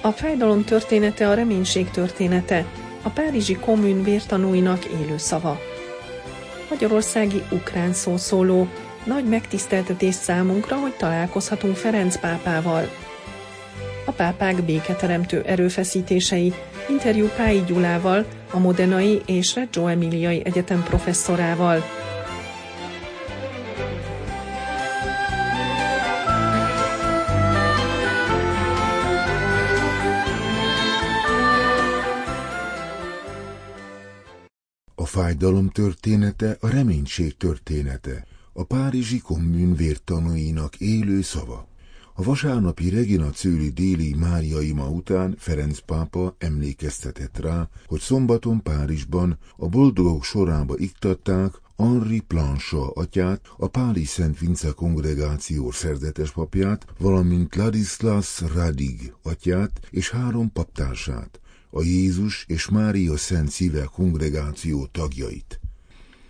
a fájdalom története a reménység története, a párizsi kommun vértanúinak élő szava. Magyarországi ukrán szószóló, nagy megtiszteltetés számunkra, hogy találkozhatunk Ferenc pápával. A pápák béketeremtő erőfeszítései, interjú Pályi Gyulával, a Modenai és Reggio Emiliai Egyetem professzorával. Fájdalom története, a reménység története, a párizsi kommun vértanúinak élő szava. A vasárnapi Regina Cőli déli Máriaima után Ferenc pápa emlékeztetett rá, hogy szombaton Párizsban a boldogok sorába iktatták Henri Plancha atyát, a Páli Szent Vince kongregáció szerzetes papját, valamint Ladislas Radig atyát és három paptársát, a Jézus és Mária Szent Szíve kongregáció tagjait.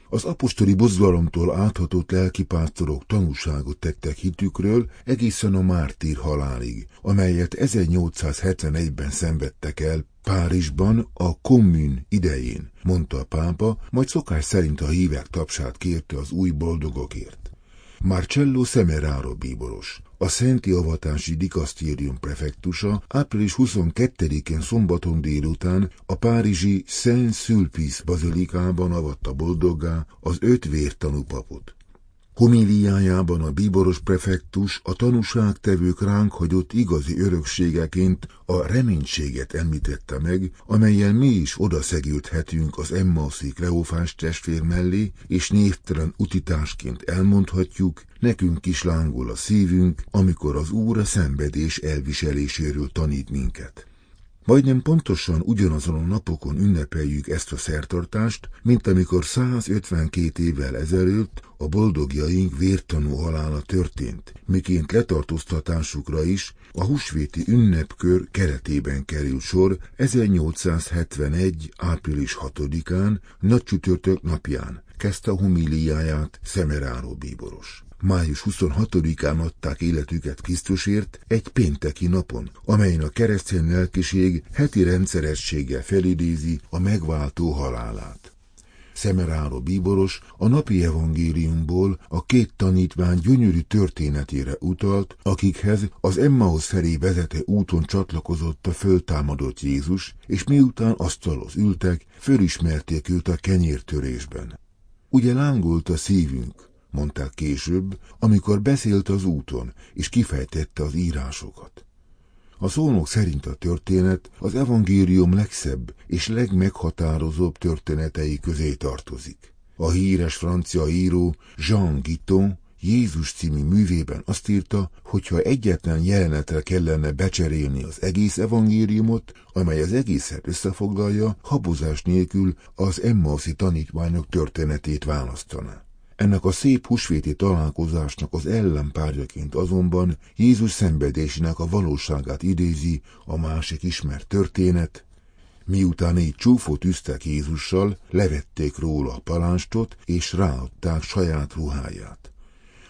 Az apostoli bozgalomtól áthatott lelkipásztorok tanúságot tettek hitükről egészen a mártír halálig, amelyet 1871-ben szenvedtek el Párizsban a kommun idején, mondta a pápa, majd szokás szerint a hívek tapsát kérte az új boldogokért. Marcello Semeraro bíboros, a Szenti Avatási Dikasztérium prefektusa április 22-én szombaton délután a párizsi Saint-Sulpice bazilikában avatta boldoggá az öt vértanú papot. Homiliájában a bíboros prefektus a tanúságtevők ránk hagyott igazi örökségeként a reménységet említette meg, amelyen mi is odaszegülthetünk az Emmauszi Kleofás testvér mellé, és névtelen utitásként elmondhatjuk, nekünk is lángol a szívünk, amikor az Úr a szenvedés elviseléséről tanít minket. Majdnem pontosan ugyanazon a napokon ünnepeljük ezt a szertartást, mint amikor 152 évvel ezelőtt a boldogjaink vértanú halála történt, miként letartóztatásukra is a husvéti ünnepkör keretében kerül sor 1871. április 6-án, nagy csütörtök napján, kezdte a humiliáját Szemeráró bíboros május 26-án adták életüket Krisztusért egy pénteki napon, amelyen a keresztény lelkiség heti rendszerességgel felidézi a megváltó halálát. Szemeráro bíboros a napi evangéliumból a két tanítvány gyönyörű történetére utalt, akikhez az Emmaus felé vezete úton csatlakozott a föltámadott Jézus, és miután asztalhoz ültek, fölismerték őt a kenyértörésben. Ugye lángolt a szívünk, mondták később, amikor beszélt az úton, és kifejtette az írásokat. A szónok szerint a történet az evangélium legszebb és legmeghatározóbb történetei közé tartozik. A híres francia író Jean Guiton Jézus című művében azt írta, hogy ha egyetlen jelenetre kellene becserélni az egész evangéliumot, amely az egészet összefoglalja, habozás nélkül az Emmauszi tanítványok történetét választaná. Ennek a szép husvéti találkozásnak az ellenpárjaként azonban Jézus szenvedésének a valóságát idézi a másik ismert történet, Miután így csúfot üztek Jézussal, levették róla a palánstot, és ráadták saját ruháját.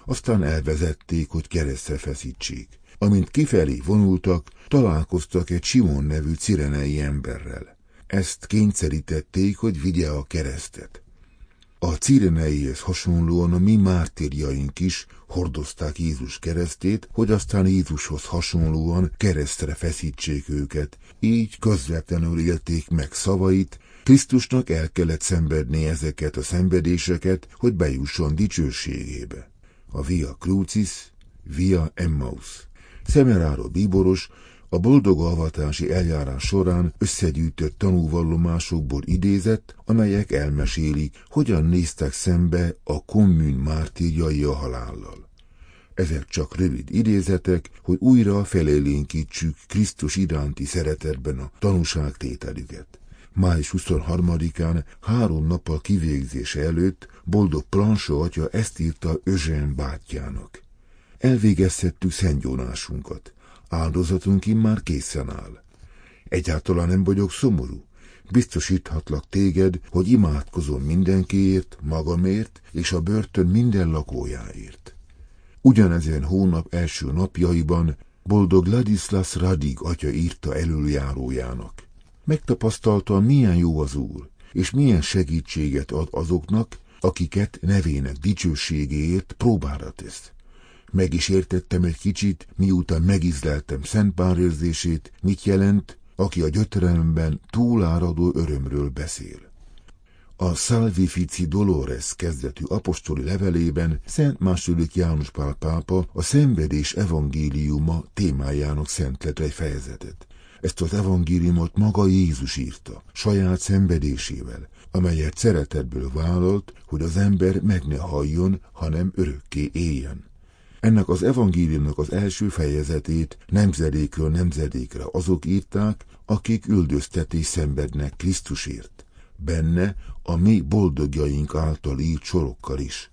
Aztán elvezették, hogy keresztre feszítsék. Amint kifelé vonultak, találkoztak egy Simon nevű cirenei emberrel. Ezt kényszerítették, hogy vigye a keresztet. A cireneihez hasonlóan a mi mártírjaink is hordozták Jézus keresztét, hogy aztán Jézushoz hasonlóan keresztre feszítsék őket. Így közvetlenül élték meg szavait, Krisztusnak el kellett szenvedni ezeket a szenvedéseket, hogy bejusson dicsőségébe. A Via Crucis, Via Emmaus. Szemeráro bíboros a boldog avatási eljárás során összegyűjtött tanúvallomásokból idézett, amelyek elmesélik, hogyan néztek szembe a kommun mártírjai a halállal. Ezek csak rövid idézetek, hogy újra felélénkítsük Krisztus iránti szeretetben a tanúságtételüket. Május 23-án, három nappal kivégzése előtt boldog Plansó atya ezt írta Özsen bátyjának. Elvégezhettük szentgyónásunkat. Áldozatunk immár készen áll. Egyáltalán nem vagyok szomorú. Biztosíthatlak téged, hogy imádkozom mindenkiért, magamért és a börtön minden lakójáért. Ugyanezen hónap első napjaiban boldog Ladislas Radig atya írta előjárójának. Megtapasztalta, milyen jó az Úr, és milyen segítséget ad azoknak, akiket nevének dicsőségéért próbára tesz. Meg is értettem egy kicsit, miután megizleltem Szent Pár érzését, mit jelent, aki a gyötremben túláradó örömről beszél. A Salvifici Dolores kezdetű apostoli levelében Szent második János Pál pápa a szenvedés evangéliuma témájának szentlet egy fejezetet. Ezt az evangéliumot maga Jézus írta, saját szenvedésével, amelyet szeretetből vállalt, hogy az ember meg ne halljon, hanem örökké éljen. Ennek az evangéliumnak az első fejezetét nemzedékről nemzedékre azok írták, akik üldöztetés szenvednek Krisztusért. Benne a mi boldogjaink által írt sorokkal is.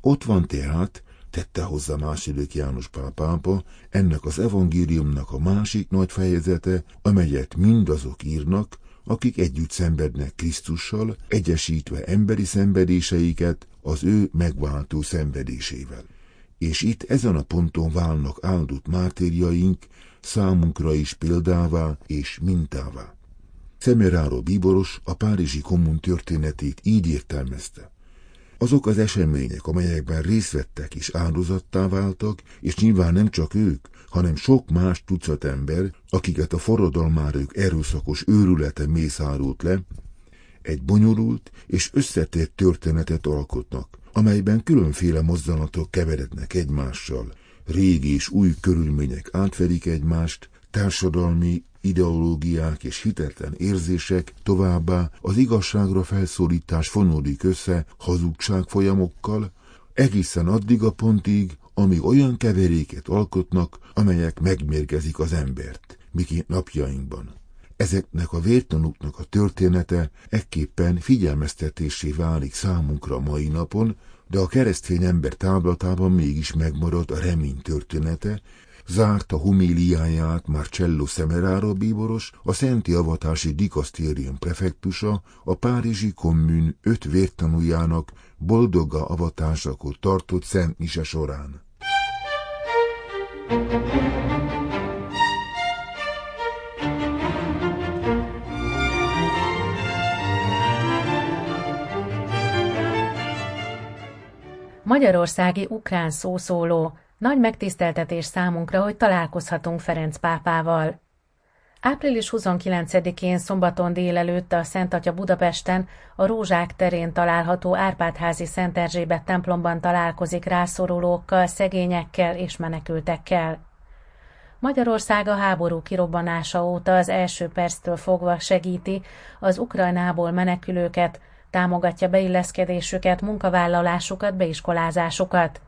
Ott van tehát, tette hozzá második János Pál pápa, ennek az evangéliumnak a másik nagy fejezete, amelyet mindazok írnak, akik együtt szenvednek Krisztussal, egyesítve emberi szenvedéseiket az ő megváltó szenvedésével és itt ezen a ponton válnak áldott mártírjaink számunkra is példává és mintává. Szemeráro bíboros a Párizsi kommun történetét így értelmezte. Azok az események, amelyekben részt vettek és áldozattá váltak, és nyilván nem csak ők, hanem sok más tucat ember, akiket a forradalmárők erőszakos őrülete mészárult le, egy bonyolult és összetett történetet alkotnak, amelyben különféle mozdulatok keverednek egymással, régi és új körülmények átfedik egymást, társadalmi, ideológiák és hitetlen érzések, továbbá az igazságra felszólítás fonódik össze hazugság folyamokkal, egészen addig a pontig, amíg olyan keveréket alkotnak, amelyek megmérgezik az embert, miként napjainkban. Ezeknek a vértanúknak a története ekképpen figyelmeztetésé válik számunkra mai napon, de a keresztény ember táblatában mégis megmarad a remény története, zárta humíliáját Marcello Semeraro bíboros, a Szenti Avatási Dikasztérium prefektusa, a Párizsi Kommun öt vértanújának boldoga avatásakor tartott Szent Mise során. Thank you. Magyarországi ukrán szószóló, nagy megtiszteltetés számunkra, hogy találkozhatunk Ferenc pápával. Április 29-én szombaton délelőtt a Szent Atya Budapesten a Rózsák terén található Árpádházi Szent Erzsébet templomban találkozik rászorulókkal, szegényekkel és menekültekkel. Magyarország a háború kirobbanása óta az első perctől fogva segíti az Ukrajnából menekülőket, támogatja beilleszkedésüket, munkavállalásukat, beiskolázásukat.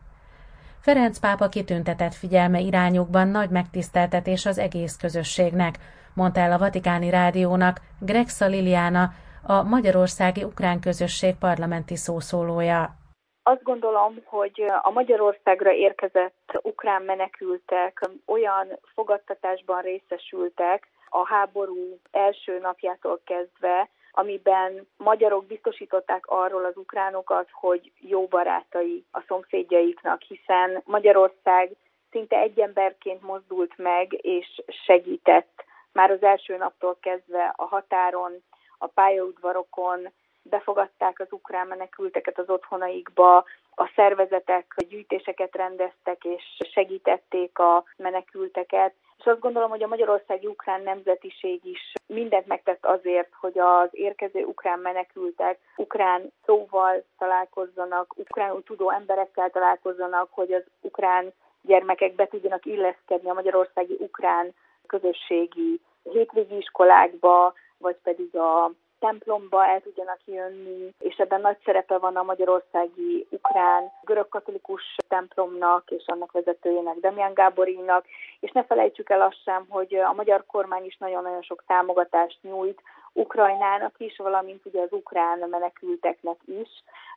Ferenc pápa kitüntetett figyelme irányukban nagy megtiszteltetés az egész közösségnek, mondta el a Vatikáni Rádiónak Grexa Liliana, a Magyarországi Ukrán Közösség parlamenti szószólója. Azt gondolom, hogy a Magyarországra érkezett ukrán menekültek olyan fogadtatásban részesültek a háború első napjától kezdve, amiben magyarok biztosították arról az ukránokat, hogy jó barátai a szomszédjaiknak, hiszen Magyarország szinte egy emberként mozdult meg és segített már az első naptól kezdve a határon, a pályaudvarokon, befogadták az ukrán menekülteket az otthonaikba, a szervezetek gyűjtéseket rendeztek és segítették a menekülteket. És azt gondolom, hogy a magyarországi ukrán nemzetiség is mindent megtett azért, hogy az érkező ukrán menekültek ukrán szóval találkozzanak, ukránul tudó emberekkel találkozzanak, hogy az ukrán gyermekek be tudjanak illeszkedni a magyarországi ukrán közösségi hétvégi iskolákba, vagy pedig a templomba el tudjanak jönni, és ebben nagy szerepe van a magyarországi ukrán görögkatolikus templomnak és annak vezetőjének, Demian Gáborinak, és ne felejtsük el azt sem, hogy a magyar kormány is nagyon-nagyon sok támogatást nyújt Ukrajnának is, valamint ugye az ukrán menekülteknek is.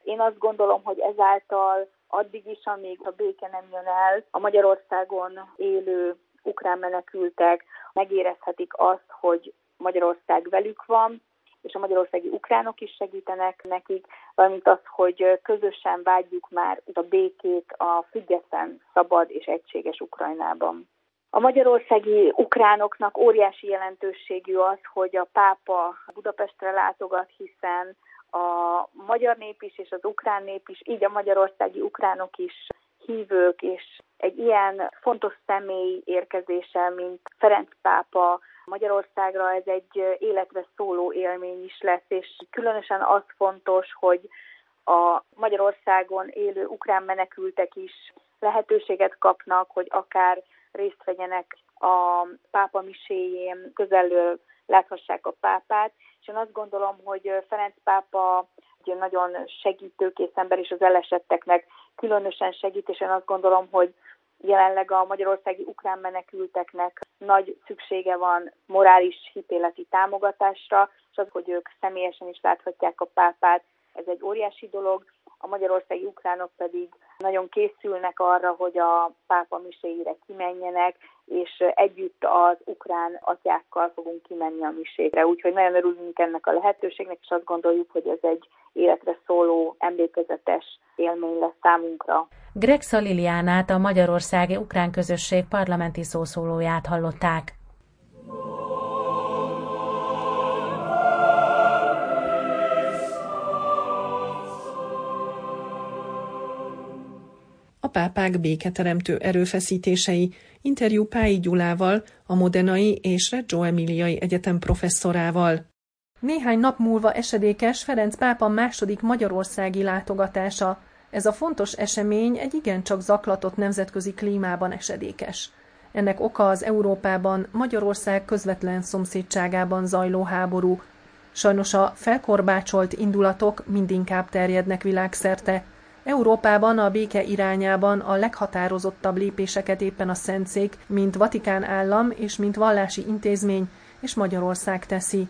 Én azt gondolom, hogy ezáltal addig is, amíg a béke nem jön el, a Magyarországon élő ukrán menekültek megérezhetik azt, hogy Magyarország velük van, és a magyarországi ukránok is segítenek nekik, valamint az, hogy közösen vágyjuk már a békét a független, szabad és egységes Ukrajnában. A magyarországi ukránoknak óriási jelentőségű az, hogy a pápa Budapestre látogat, hiszen a magyar nép is és az ukrán nép is, így a magyarországi ukránok is hívők, és egy ilyen fontos személy érkezése, mint Ferenc pápa Magyarországra, ez egy életre szóló élmény is lesz, és különösen az fontos, hogy a Magyarországon élő ukrán menekültek is lehetőséget kapnak, hogy akár részt vegyenek a pápa miséjén, közelről láthassák a pápát, és én azt gondolom, hogy Ferenc pápa egy nagyon segítőkész ember, és az elesetteknek különösen segít, és én azt gondolom, hogy jelenleg a magyarországi ukrán menekülteknek nagy szüksége van morális hitéleti támogatásra, és az, hogy ők személyesen is láthatják a pápát, ez egy óriási dolog, a magyarországi ukránok pedig nagyon készülnek arra, hogy a pápa miséire kimenjenek, és együtt az ukrán atyákkal fogunk kimenni a miségre. Úgyhogy nagyon örülünk ennek a lehetőségnek, és azt gondoljuk, hogy ez egy életre szóló, emlékezetes élmény lesz számunkra. Greg Szaliliánát, a Magyarországi Ukrán Közösség parlamenti szószólóját hallották. Pápák béketeremtő erőfeszítései, interjú Pályi Gyulával, a Modenai és Reggio Emiliai Egyetem professzorával. Néhány nap múlva esedékes Ferenc pápa második magyarországi látogatása. Ez a fontos esemény egy igencsak zaklatott nemzetközi klímában esedékes. Ennek oka az Európában, Magyarország közvetlen szomszédságában zajló háború. Sajnos a felkorbácsolt indulatok mindinkább terjednek világszerte, Európában a béke irányában a leghatározottabb lépéseket éppen a Szentszék, mint Vatikán állam és mint vallási intézmény és Magyarország teszi.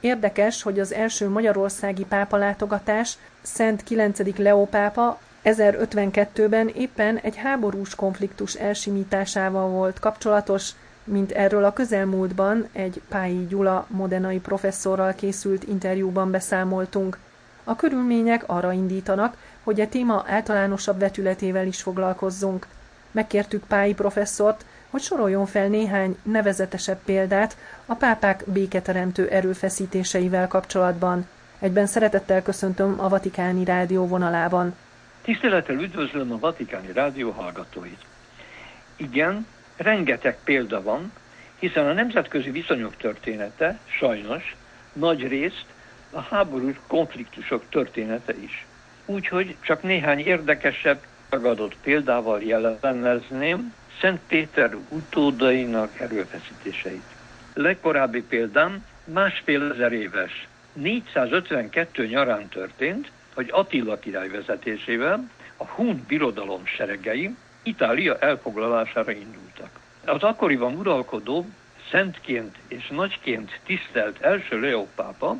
Érdekes, hogy az első magyarországi pápalátogatás Szent 9. Leó pápa 1052-ben éppen egy háborús konfliktus elsimításával volt kapcsolatos, mint erről a közelmúltban egy Pályi Gyula modenai professzorral készült interjúban beszámoltunk. A körülmények arra indítanak, hogy a téma általánosabb vetületével is foglalkozzunk. Megkértük Pályi professzort, hogy soroljon fel néhány nevezetesebb példát a pápák béketeremtő erőfeszítéseivel kapcsolatban. Egyben szeretettel köszöntöm a Vatikáni Rádió vonalában. Tisztelettel üdvözlöm a Vatikáni Rádió hallgatóit. Igen, rengeteg példa van, hiszen a nemzetközi viszonyok története sajnos nagy részt a háborús konfliktusok története is. Úgyhogy csak néhány érdekesebb, tagadott példával jelenezném Szent Péter utódainak erőfeszítéseit. Legkorábbi példám másfél ezer éves, 452 nyarán történt, hogy Attila király vezetésével a Hun birodalom seregei Itália elfoglalására indultak. Az akkoriban uralkodó, szentként és nagyként tisztelt első Leó pápa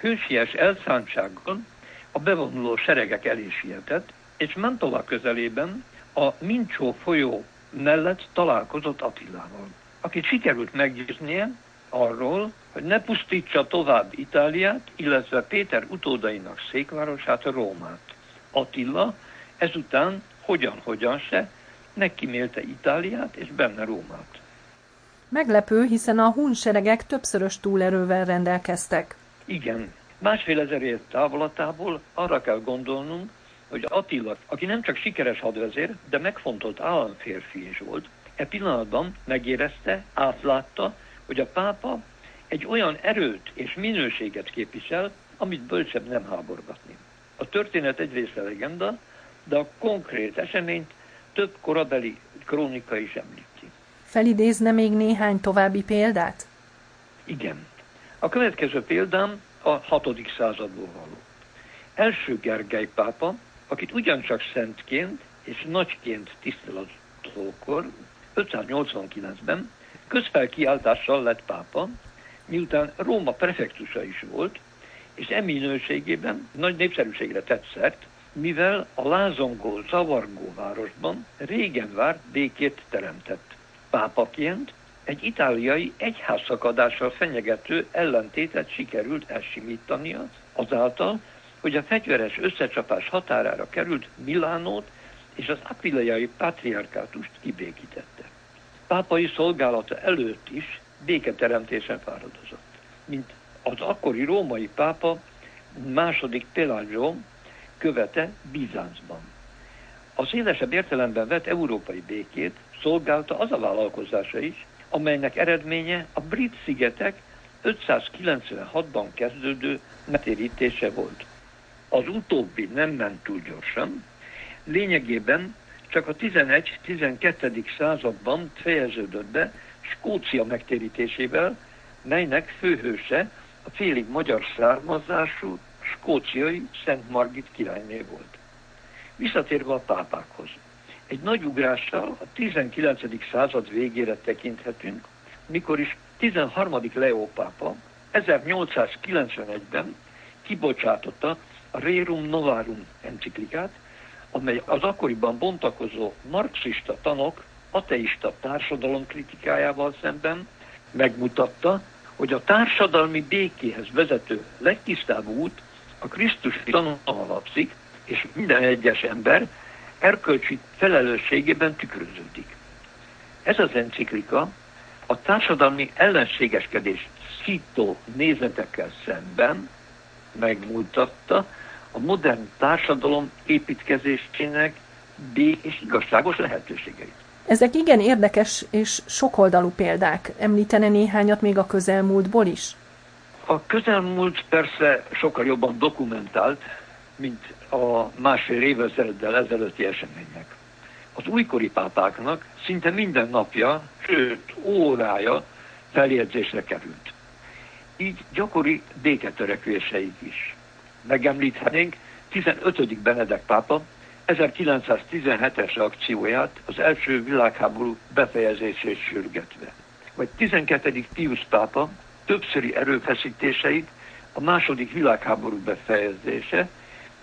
hősies elszántsággal a bevonuló seregek elé sietett, és Mantova közelében a Mincsó folyó mellett találkozott Attilával, akit sikerült meggyőznie arról, hogy ne pusztítsa tovább Itáliát, illetve Péter utódainak székvárosát, Rómát. Attila ezután hogyan-hogyan se megkímélte Itáliát és benne Rómát. Meglepő, hiszen a hun seregek többszörös túlerővel rendelkeztek. Igen, Másfél ezer év távolatából arra kell gondolnunk, hogy Attila, aki nem csak sikeres hadvezér, de megfontolt államférfi is volt, e pillanatban megérezte, átlátta, hogy a pápa egy olyan erőt és minőséget képvisel, amit bölcsebb nem háborgatni. A történet egyrészt a legenda, de a konkrét eseményt több korabeli krónika is említi. Felidézne még néhány további példát? Igen. A következő példám a a 6. századból való. Első Gergely pápa, akit ugyancsak szentként és nagyként tisztelatókor 589-ben közfelkiáltással lett pápa, miután Róma prefektusa is volt, és eminőségében nagy népszerűségre tett szert, mivel a lázongó, zavargó városban régen várt békét teremtett. Pápaként egy itáliai egyházszakadással fenyegető ellentétet sikerült elsimítania, azáltal, hogy a fegyveres összecsapás határára került Milánót és az Aquileiai patriarkátust kibékítette. Pápai szolgálata előtt is béketeremtésen fáradozott. Mint az akkori római pápa második Pelagio követe Bizáncban. A szélesebb értelemben vett európai békét szolgálta az a vállalkozása is, amelynek eredménye a brit szigetek 596-ban kezdődő metérítése volt. Az utóbbi nem ment túl gyorsan, lényegében csak a 11-12. században fejeződött be Skócia megtérítésével, melynek főhőse a félig magyar származású skóciai Szent Margit királyné volt. Visszatérve a pápákhoz. Egy nagy ugrással a 19. század végére tekinthetünk, mikor is 13. Leó pápa 1891-ben kibocsátotta a Rerum Novarum enciklikát, amely az akkoriban bontakozó marxista tanok ateista társadalom kritikájával szemben megmutatta, hogy a társadalmi békéhez vezető legtisztább út a Krisztus tanon alapszik, és minden egyes ember erkölcsi felelősségében tükröződik. Ez az enciklika a társadalmi ellenségeskedés szító nézetekkel szemben megmutatta a modern társadalom építkezésének békés igazságos lehetőségeit. Ezek igen érdekes és sokoldalú példák. Említene néhányat még a közelmúltból is? A közelmúlt persze sokkal jobban dokumentált, mint a másfél évvel ezelőtti események. Az újkori pápáknak szinte minden napja, sőt órája feljegyzésre került. Így gyakori béketörekvéseik is. Megemlíthetnénk 15. Benedek pápa 1917-es akcióját az első világháború befejezését sürgetve. Vagy 12. Pius pápa többszöri erőfeszítéseit a második világháború befejezése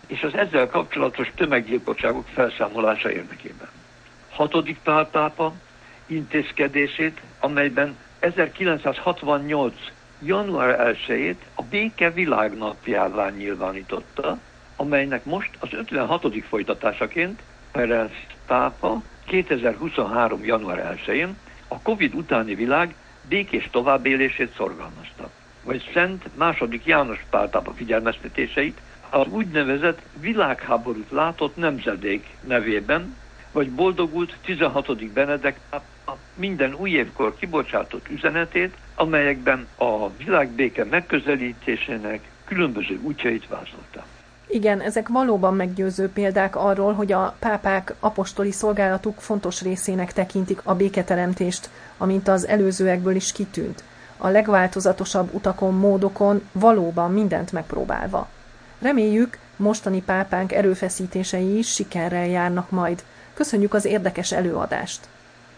és az ezzel kapcsolatos tömeggyilkosságok felszámolása érdekében. Hatodik Pál intézkedését, amelyben 1968. január 1-ét a béke világnapjává nyilvánította, amelynek most az 56. folytatásaként Ferenc pápa 2023. január 1-én a Covid utáni világ békés továbbélését szorgalmazta. Vagy Szent második János Pál pápa figyelmeztetéseit az úgynevezett világháborút látott nemzedék nevében, vagy boldogult 16. Benedek pápa minden új évkor kibocsátott üzenetét, amelyekben a világbéke megközelítésének különböző útjait vázolta. Igen, ezek valóban meggyőző példák arról, hogy a pápák apostoli szolgálatuk fontos részének tekintik a béketeremtést, amint az előzőekből is kitűnt, a legváltozatosabb utakon, módokon valóban mindent megpróbálva. Reméljük, mostani pápánk erőfeszítései is sikerrel járnak majd. Köszönjük az érdekes előadást!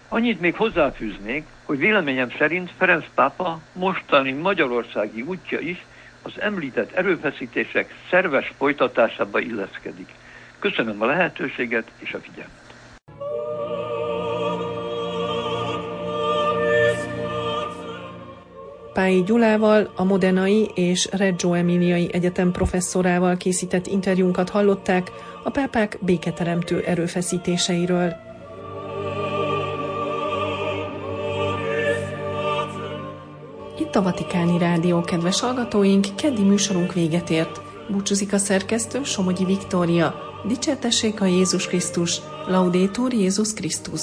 Annyit még hozzáfűznék, hogy véleményem szerint Ferenc pápa mostani magyarországi útja is az említett erőfeszítések szerves folytatásába illeszkedik. Köszönöm a lehetőséget és a figyelmet. Pályi Gyulával, a Modenai és Reggio Emiliai Egyetem professzorával készített interjúnkat hallották a pápák béketeremtő erőfeszítéseiről. Itt a Vatikáni Rádió, kedves hallgatóink, keddi műsorunk véget ért. Búcsúzik a szerkesztő Somogyi Viktória. Dicsértessék a Jézus Krisztus, Laudétur Jézus Krisztus.